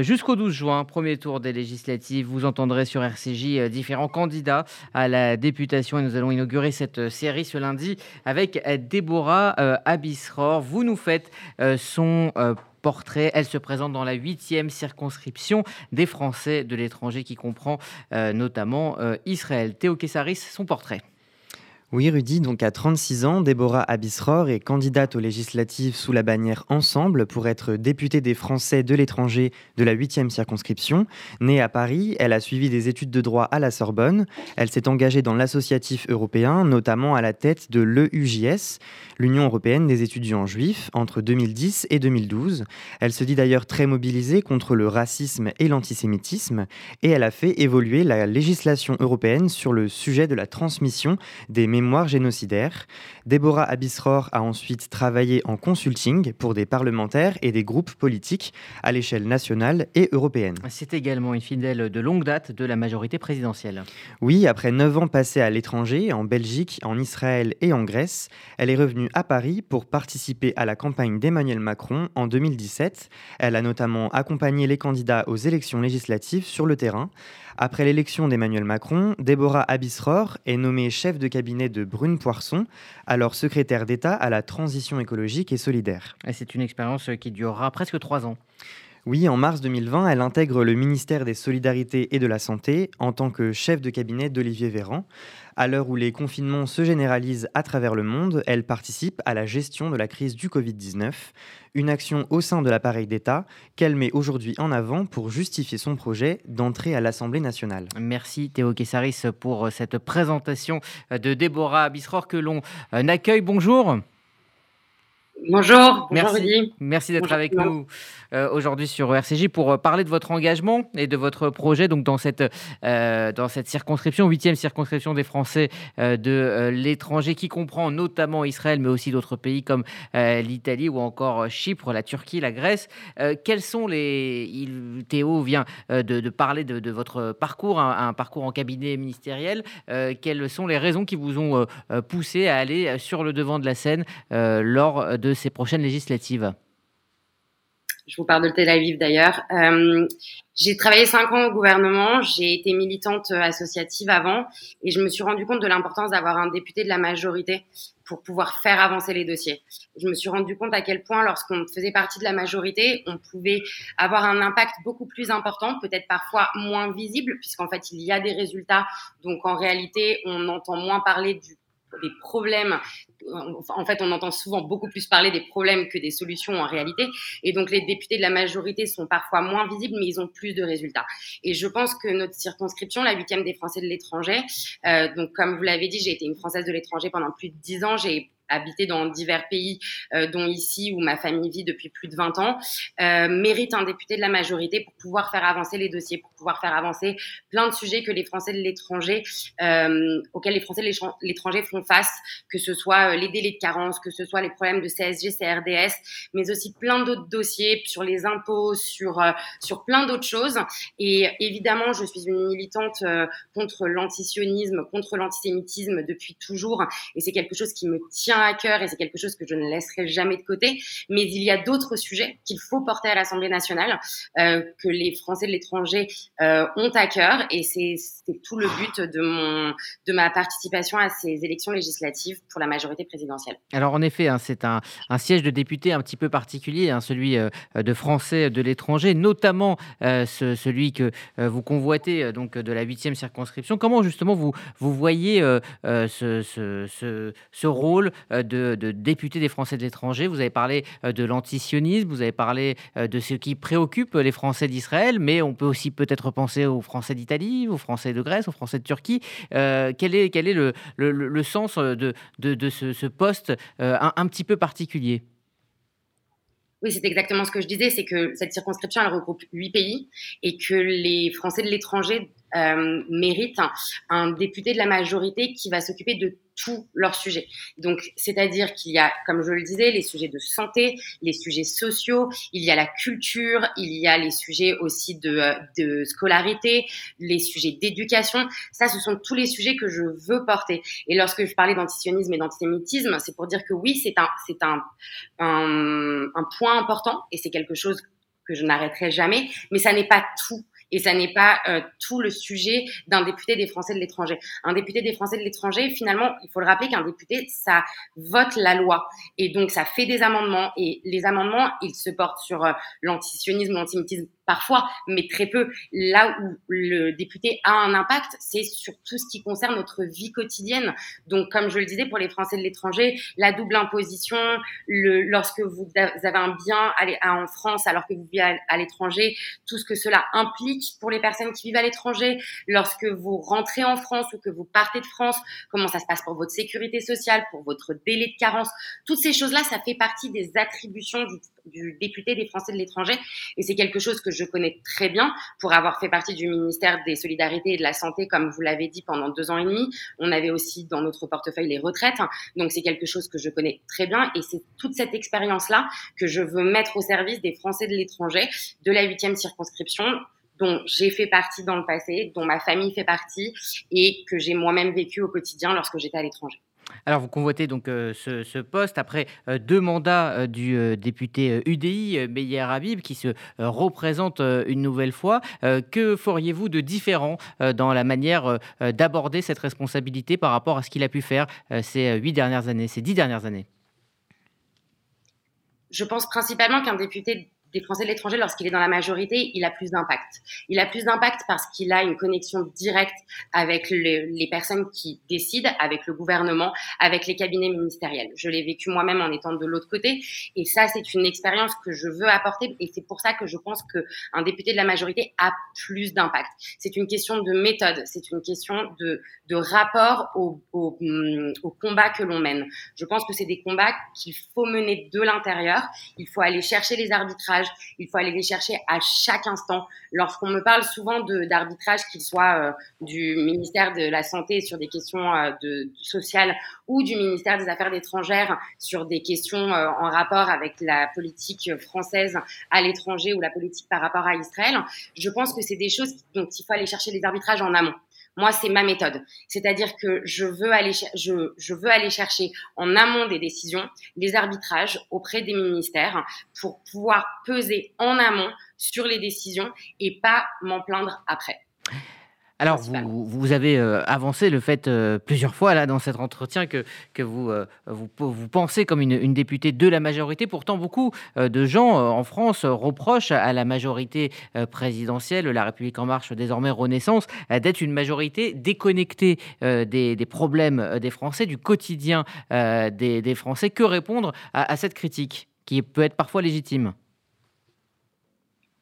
Jusqu'au 12 juin, premier tour des législatives, vous entendrez sur RCJ euh, différents candidats à la députation et nous allons inaugurer cette euh, série ce lundi avec euh, Déborah Abisror. Vous nous faites son portrait. Elle se présente dans la huitième circonscription des Français de l'étranger qui comprend notamment Israël. Théo Kessaris, son portrait. Oui, Rudy, donc à 36 ans, Déborah Abisror est candidate aux législatives sous la bannière Ensemble pour être députée des Français de l'étranger de la 8e circonscription. Née à Paris, elle a suivi des études de droit à la Sorbonne. Elle s'est engagée dans l'associatif européen, notamment à la tête de l'EUJS, l'Union européenne des étudiants juifs, entre 2010 et 2012. Elle se dit d'ailleurs très mobilisée contre le racisme et l'antisémitisme et elle a fait évoluer la législation européenne sur le sujet de la transmission des mémoire génocidaire. Déborah Abisror a ensuite travaillé en consulting pour des parlementaires et des groupes politiques à l'échelle nationale et européenne. C'est également une fidèle de longue date de la majorité présidentielle. Oui, après neuf ans passés à l'étranger, en Belgique, en Israël et en Grèce, elle est revenue à Paris pour participer à la campagne d'Emmanuel Macron en 2017. Elle a notamment accompagné les candidats aux élections législatives sur le terrain. Après l'élection d'Emmanuel Macron, Déborah Abisror est nommée chef de cabinet de Brune Poisson, alors secrétaire d'État à la transition écologique et solidaire. C'est une expérience qui durera presque trois ans. Oui, en mars 2020, elle intègre le ministère des Solidarités et de la Santé en tant que chef de cabinet d'Olivier Véran. À l'heure où les confinements se généralisent à travers le monde, elle participe à la gestion de la crise du Covid-19, une action au sein de l'appareil d'État qu'elle met aujourd'hui en avant pour justifier son projet d'entrée à l'Assemblée nationale. Merci Théo Kessaris pour cette présentation de Déborah Bisror que l'on accueille. Bonjour. Bonjour, merci, merci d'être avec nous euh, aujourd'hui sur RCJ pour euh, parler de votre engagement et de votre projet donc dans cette, euh, dans cette circonscription, huitième circonscription des Français de l'étranger qui comprend notamment Israël mais aussi d'autres pays comme l'Italie ou encore Chypre, la Turquie, la Grèce. quels sont les... Il, Théo vient de, parler de, votre parcours, un, un, parcours en cabinet ministériel. quelles sont les raisons qui vous ont poussé à aller sur le devant de la scène lors de ces prochaines législatives je vous parle de Tel Aviv d'ailleurs. Euh, j'ai travaillé cinq ans au gouvernement, j'ai été militante associative avant et je me suis rendu compte de l'importance d'avoir un député de la majorité pour pouvoir faire avancer les dossiers. Je me suis rendu compte à quel point lorsqu'on faisait partie de la majorité, on pouvait avoir un impact beaucoup plus important, peut-être parfois moins visible puisqu'en fait il y a des résultats. Donc en réalité, on entend moins parler des problèmes. En fait, on entend souvent beaucoup plus parler des problèmes que des solutions en réalité. Et donc, les députés de la majorité sont parfois moins visibles, mais ils ont plus de résultats. Et je pense que notre circonscription, la huitième des Français de l'étranger, euh, donc comme vous l'avez dit, j'ai été une Française de l'étranger pendant plus de dix ans. J'ai habité dans divers pays, euh, dont ici où ma famille vit depuis plus de 20 ans, euh, mérite un député de la majorité pour pouvoir faire avancer les dossiers, pour pouvoir faire avancer plein de sujets que les Français de l'étranger, euh, auxquels les Français de l'étranger font face, que ce soit les délais de carence, que ce soit les problèmes de CSG, CRDS, mais aussi plein d'autres dossiers sur les impôts, sur sur plein d'autres choses. Et évidemment, je suis une militante contre l'antisionisme, contre l'antisémitisme depuis toujours, et c'est quelque chose qui me tient à cœur et c'est quelque chose que je ne laisserai jamais de côté. Mais il y a d'autres sujets qu'il faut porter à l'Assemblée nationale, euh, que les Français de l'étranger euh, ont à cœur. Et c'est tout le but de, mon, de ma participation à ces élections législatives pour la majorité présidentielle. Alors en effet, hein, c'est un, siège de député un petit peu particulier, hein, celui euh, de Français de l'étranger, notamment ce, celui que vous convoitez donc de la huitième circonscription. Comment justement vous, vous voyez ce, ce, ce, rôle euh, de, députés des Français de l'étranger. Vous avez parlé euh, de l'antisionisme, vous avez parlé euh, de ce qui préoccupe les Français d'Israël, mais on peut aussi peut-être penser aux Français d'Italie, aux Français de Grèce, aux Français de Turquie. quel est, quel est le, le, sens de, de, ce, poste un, petit peu particulier? Oui, c'est exactement ce que je disais, c'est que cette circonscription, elle regroupe huit pays et que les Français de l'étranger euh, méritent un, député de la majorité qui va s'occuper de tous leurs sujets. Donc, c'est-à-dire qu'il y a, comme je le disais, les sujets de santé, les sujets sociaux, il y a la culture, il y a les sujets aussi de, de scolarité, les sujets d'éducation. Ça, ce sont tous les sujets que je veux porter. Et lorsque je parlais d'antisionisme et d'antisémitisme, c'est pour dire que oui, c'est un, c'est un point important et c'est quelque chose que je n'arrêterai jamais, mais ça n'est pas tout. Et ça n'est pas euh, tout le sujet d'un député des Français de l'étranger. Un député des Français de l'étranger, finalement, il faut le rappeler qu'un député, ça vote la loi. Et donc, ça fait des amendements. Et les amendements, ils se portent sur euh, l'antisionisme, l'antisémitisme parfois, mais très peu. Là où le député a un impact, c'est sur tout ce qui concerne notre vie quotidienne. Donc, comme je le disais, pour les Français de l'étranger, la double imposition, le, lorsque vous avez un bien en France alors que vous vivez à l'étranger, tout ce que cela implique pour les personnes qui vivent à l'étranger, lorsque vous rentrez en France ou que vous partez de France, comment ça se passe pour votre sécurité sociale, pour votre délai de carence, toutes ces choses-là, ça fait partie des attributions du, du député des Français de l'étranger et c'est quelque chose que je connais très bien pour avoir fait partie du ministère des Solidarités et de la Santé, comme vous l'avez dit, pendant deux ans et demi. On avait aussi dans notre portefeuille les retraites. Donc, c'est quelque chose que je connais très bien et c'est toute cette expérience-là que je veux mettre au service des Français de l'étranger de la huitième circonscription dont j'ai fait partie dans le passé, dont ma famille fait partie et que j'ai moi-même vécu au quotidien lorsque j'étais à l'étranger. Alors, vous convoitez donc euh, ce, poste après euh, deux mandats euh, du député UDI, Meyer Habib, qui se représente une nouvelle fois. que feriez-vous de différent dans la manière d'aborder cette responsabilité par rapport à ce qu'il a pu faire ces huit dernières années, ces dix dernières années? Je pense principalement qu'un député des Français de l'étranger, lorsqu'il est dans la majorité, il a plus d'impact. Il a plus d'impact parce qu'il a une connexion directe avec les personnes qui décident, avec le gouvernement, avec les cabinets ministériels. Je l'ai vécu moi-même en étant de l'autre côté, et ça, c'est une expérience que je veux apporter, et c'est pour ça que je pense qu'un député de la majorité a plus d'impact. C'est une question de méthode, c'est une question de, rapport au, au, hum, au combat que l'on mène. Je pense que c'est des combats qu'il faut mener de l'intérieur. Il faut aller chercher les arbitrages il faut aller les chercher à chaque instant. Lorsqu'on me parle souvent d'arbitrage, qu'il soit euh, du ministère de la Santé sur des questions euh, de, sociales ou du ministère des Affaires étrangères sur des questions euh, en rapport avec la politique française à l'étranger ou la politique par rapport à Israël, je pense que c'est des choses dont il faut aller chercher les arbitrages en amont. Moi, c'est ma méthode. C'est-à-dire que je veux aller, chercher en amont des décisions des arbitrages auprès des ministères pour pouvoir peser en amont sur les décisions et pas m'en plaindre après. Alors, vous, vous, avez euh, avancé le fait euh, plusieurs fois là dans cet entretien que, que vous, euh, vous, vous, pensez comme une, une, députée de la majorité. Pourtant, beaucoup de gens en France reprochent à la majorité présidentielle, la République en marche désormais Renaissance, d'être une majorité déconnectée des, des, problèmes des Français, du quotidien des, des, Français. Que répondre à cette critique qui peut être parfois légitime?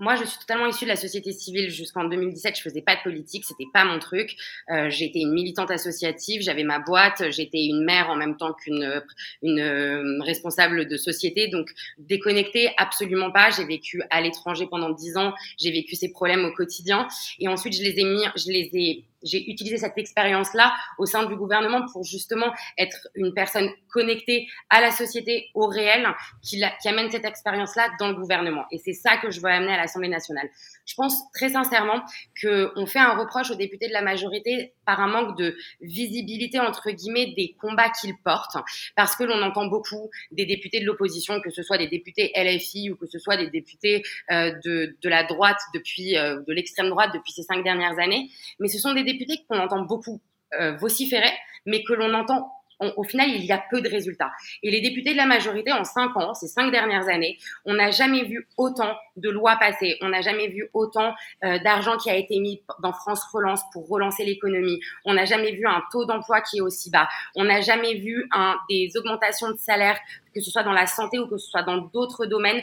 Moi, je suis totalement issue de la société civile. Jusqu'en 2017, je faisais pas de politique, c'était pas mon truc. Euh, j'étais une militante associative, j'avais ma boîte, j'étais une mère en même temps qu'une une euh, responsable de société. Donc, déconnectée, absolument pas. J'ai vécu à l'étranger pendant dix ans, j'ai vécu ces problèmes au quotidien. Et ensuite, je les ai mis, je les ai j'ai utilisé cette expérience-là au sein du gouvernement pour justement être une personne connectée à la société, au réel, qui, amène cette expérience-là dans le gouvernement. Et c'est ça que je veux amener à l'Assemblée nationale. Je pense très sincèrement qu'on fait un reproche aux députés de la majorité par un manque de visibilité, entre guillemets, des combats qu'ils portent, parce que l'on entend beaucoup des députés de l'opposition, que ce soit des députés LFI ou que ce soit des députés euh, de, la droite depuis, euh, de l'extrême droite depuis ces cinq dernières années, mais ce sont des députés qu'on entend beaucoup euh, vociférer, mais que l'on entend au final, il y a peu de résultats. Et les députés de la majorité, en cinq ans, ces cinq dernières années, on n'a jamais vu autant de lois passer, on n'a jamais vu autant euh, d'argent qui a été mis dans France Relance pour relancer l'économie, on n'a jamais vu un taux d'emploi qui est aussi bas, on n'a jamais vu des augmentations de salaire, que ce soit dans la santé ou que ce soit dans d'autres domaines,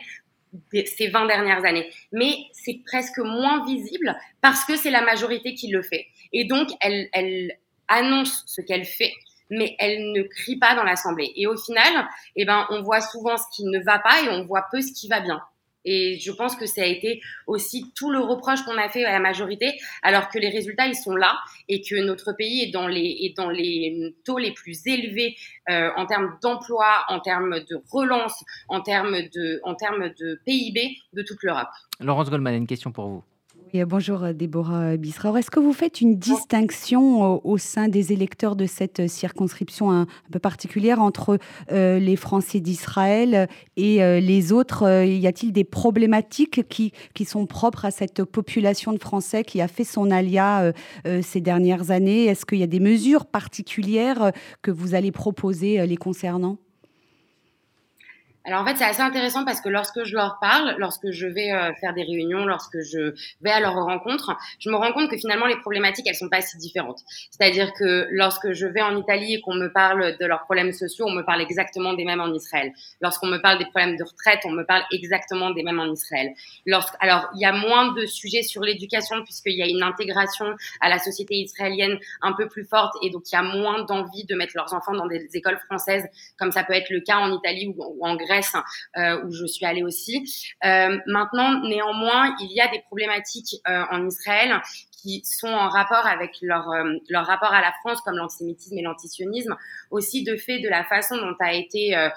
ces 20 dernières années. Mais c'est presque moins visible parce que c'est la majorité qui le fait. Et donc, elle, elle annonce ce qu'elle fait mais elle ne crie pas dans l'Assemblée. Et au final, eh ben, on voit souvent ce qui ne va pas et on voit peu ce qui va bien. Et je pense que ça a été aussi tout le reproche qu'on a fait à la majorité, alors que les résultats, ils sont là et que notre pays est dans les, est dans les taux les plus élevés euh, en termes d'emploi, en termes de relance, en termes de, en termes de PIB de toute l'Europe. Laurence Goldman, une question pour vous. Bonjour euh, Déborah Bisraor. Est-ce que vous faites une distinction au, sein des électeurs de cette circonscription un, peu particulière entre euh, les Français d'Israël et euh, les autres Y a-t-il des problématiques qui, qui sont propres à cette population de Français qui a fait son alia ces dernières années? Est-ce qu'il y a des mesures particulières que vous allez proposer les concernant? Alors en fait, c'est assez intéressant parce que lorsque je leur parle, lorsque je vais euh, faire des réunions, lorsque je vais à leur rencontre, je me rends compte que finalement les problématiques elles sont pas si différentes. C'est-à-dire que lorsque je vais en Italie et qu'on me parle de leurs problèmes sociaux, on me parle exactement des mêmes en Israël. Lorsqu'on me parle des problèmes de retraite, on me parle exactement des mêmes en Israël. Alors il y a moins de sujets sur l'éducation puisqu'il y a une intégration à la société israélienne un peu plus forte et donc il y a moins d'envie de mettre leurs enfants dans des écoles françaises comme ça peut être le cas en Italie ou en Grèce euh, où je suis allée aussi. Euh, maintenant, néanmoins, il y a des problématiques euh, en Israël qui sont en rapport avec leur, euh, leur rapport à la France, comme l'antisémitisme et l'antisionisme, aussi de fait de la façon dont a été euh,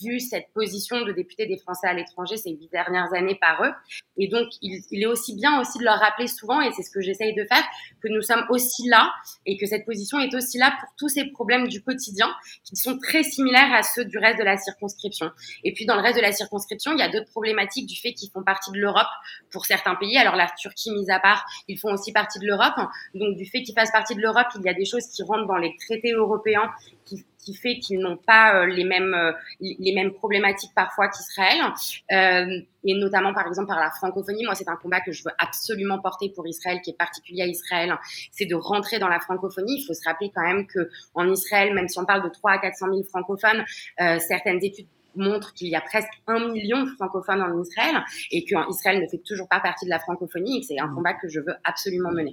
vue cette position de député des Français à l'étranger ces huit dernières années par eux. Et donc, il, il, est aussi bien aussi de leur rappeler souvent, et c'est ce que j'essaye de faire, que nous sommes aussi là et que cette position est aussi là pour tous ces problèmes du quotidien qui sont très similaires à ceux du reste de la circonscription. Et puis, dans le reste de la circonscription, il y a d'autres problématiques du fait qu'ils font partie de l'Europe pour certains pays. Alors, la Turquie mise à part, ils font aussi partie de l'Europe. Donc, du fait qu'ils fassent partie de l'Europe, il y a des choses qui rentrent dans les traités européens qui, qui fait qu'ils n'ont pas euh, les mêmes euh, les mêmes problématiques parfois qu'Israël. Euh, et notamment, par exemple, par la francophonie. Moi, c'est un combat que je veux absolument porter pour Israël, qui est particulier à Israël. C'est de rentrer dans la francophonie. Il faut se rappeler quand même que en Israël, même si on parle de 3 à 400 000 francophones, certaines études montre qu'il y a presque un million de francophones en Israël et qu'Israël ne fait toujours pas partie de la francophonie et que c'est un combat que je veux absolument mener.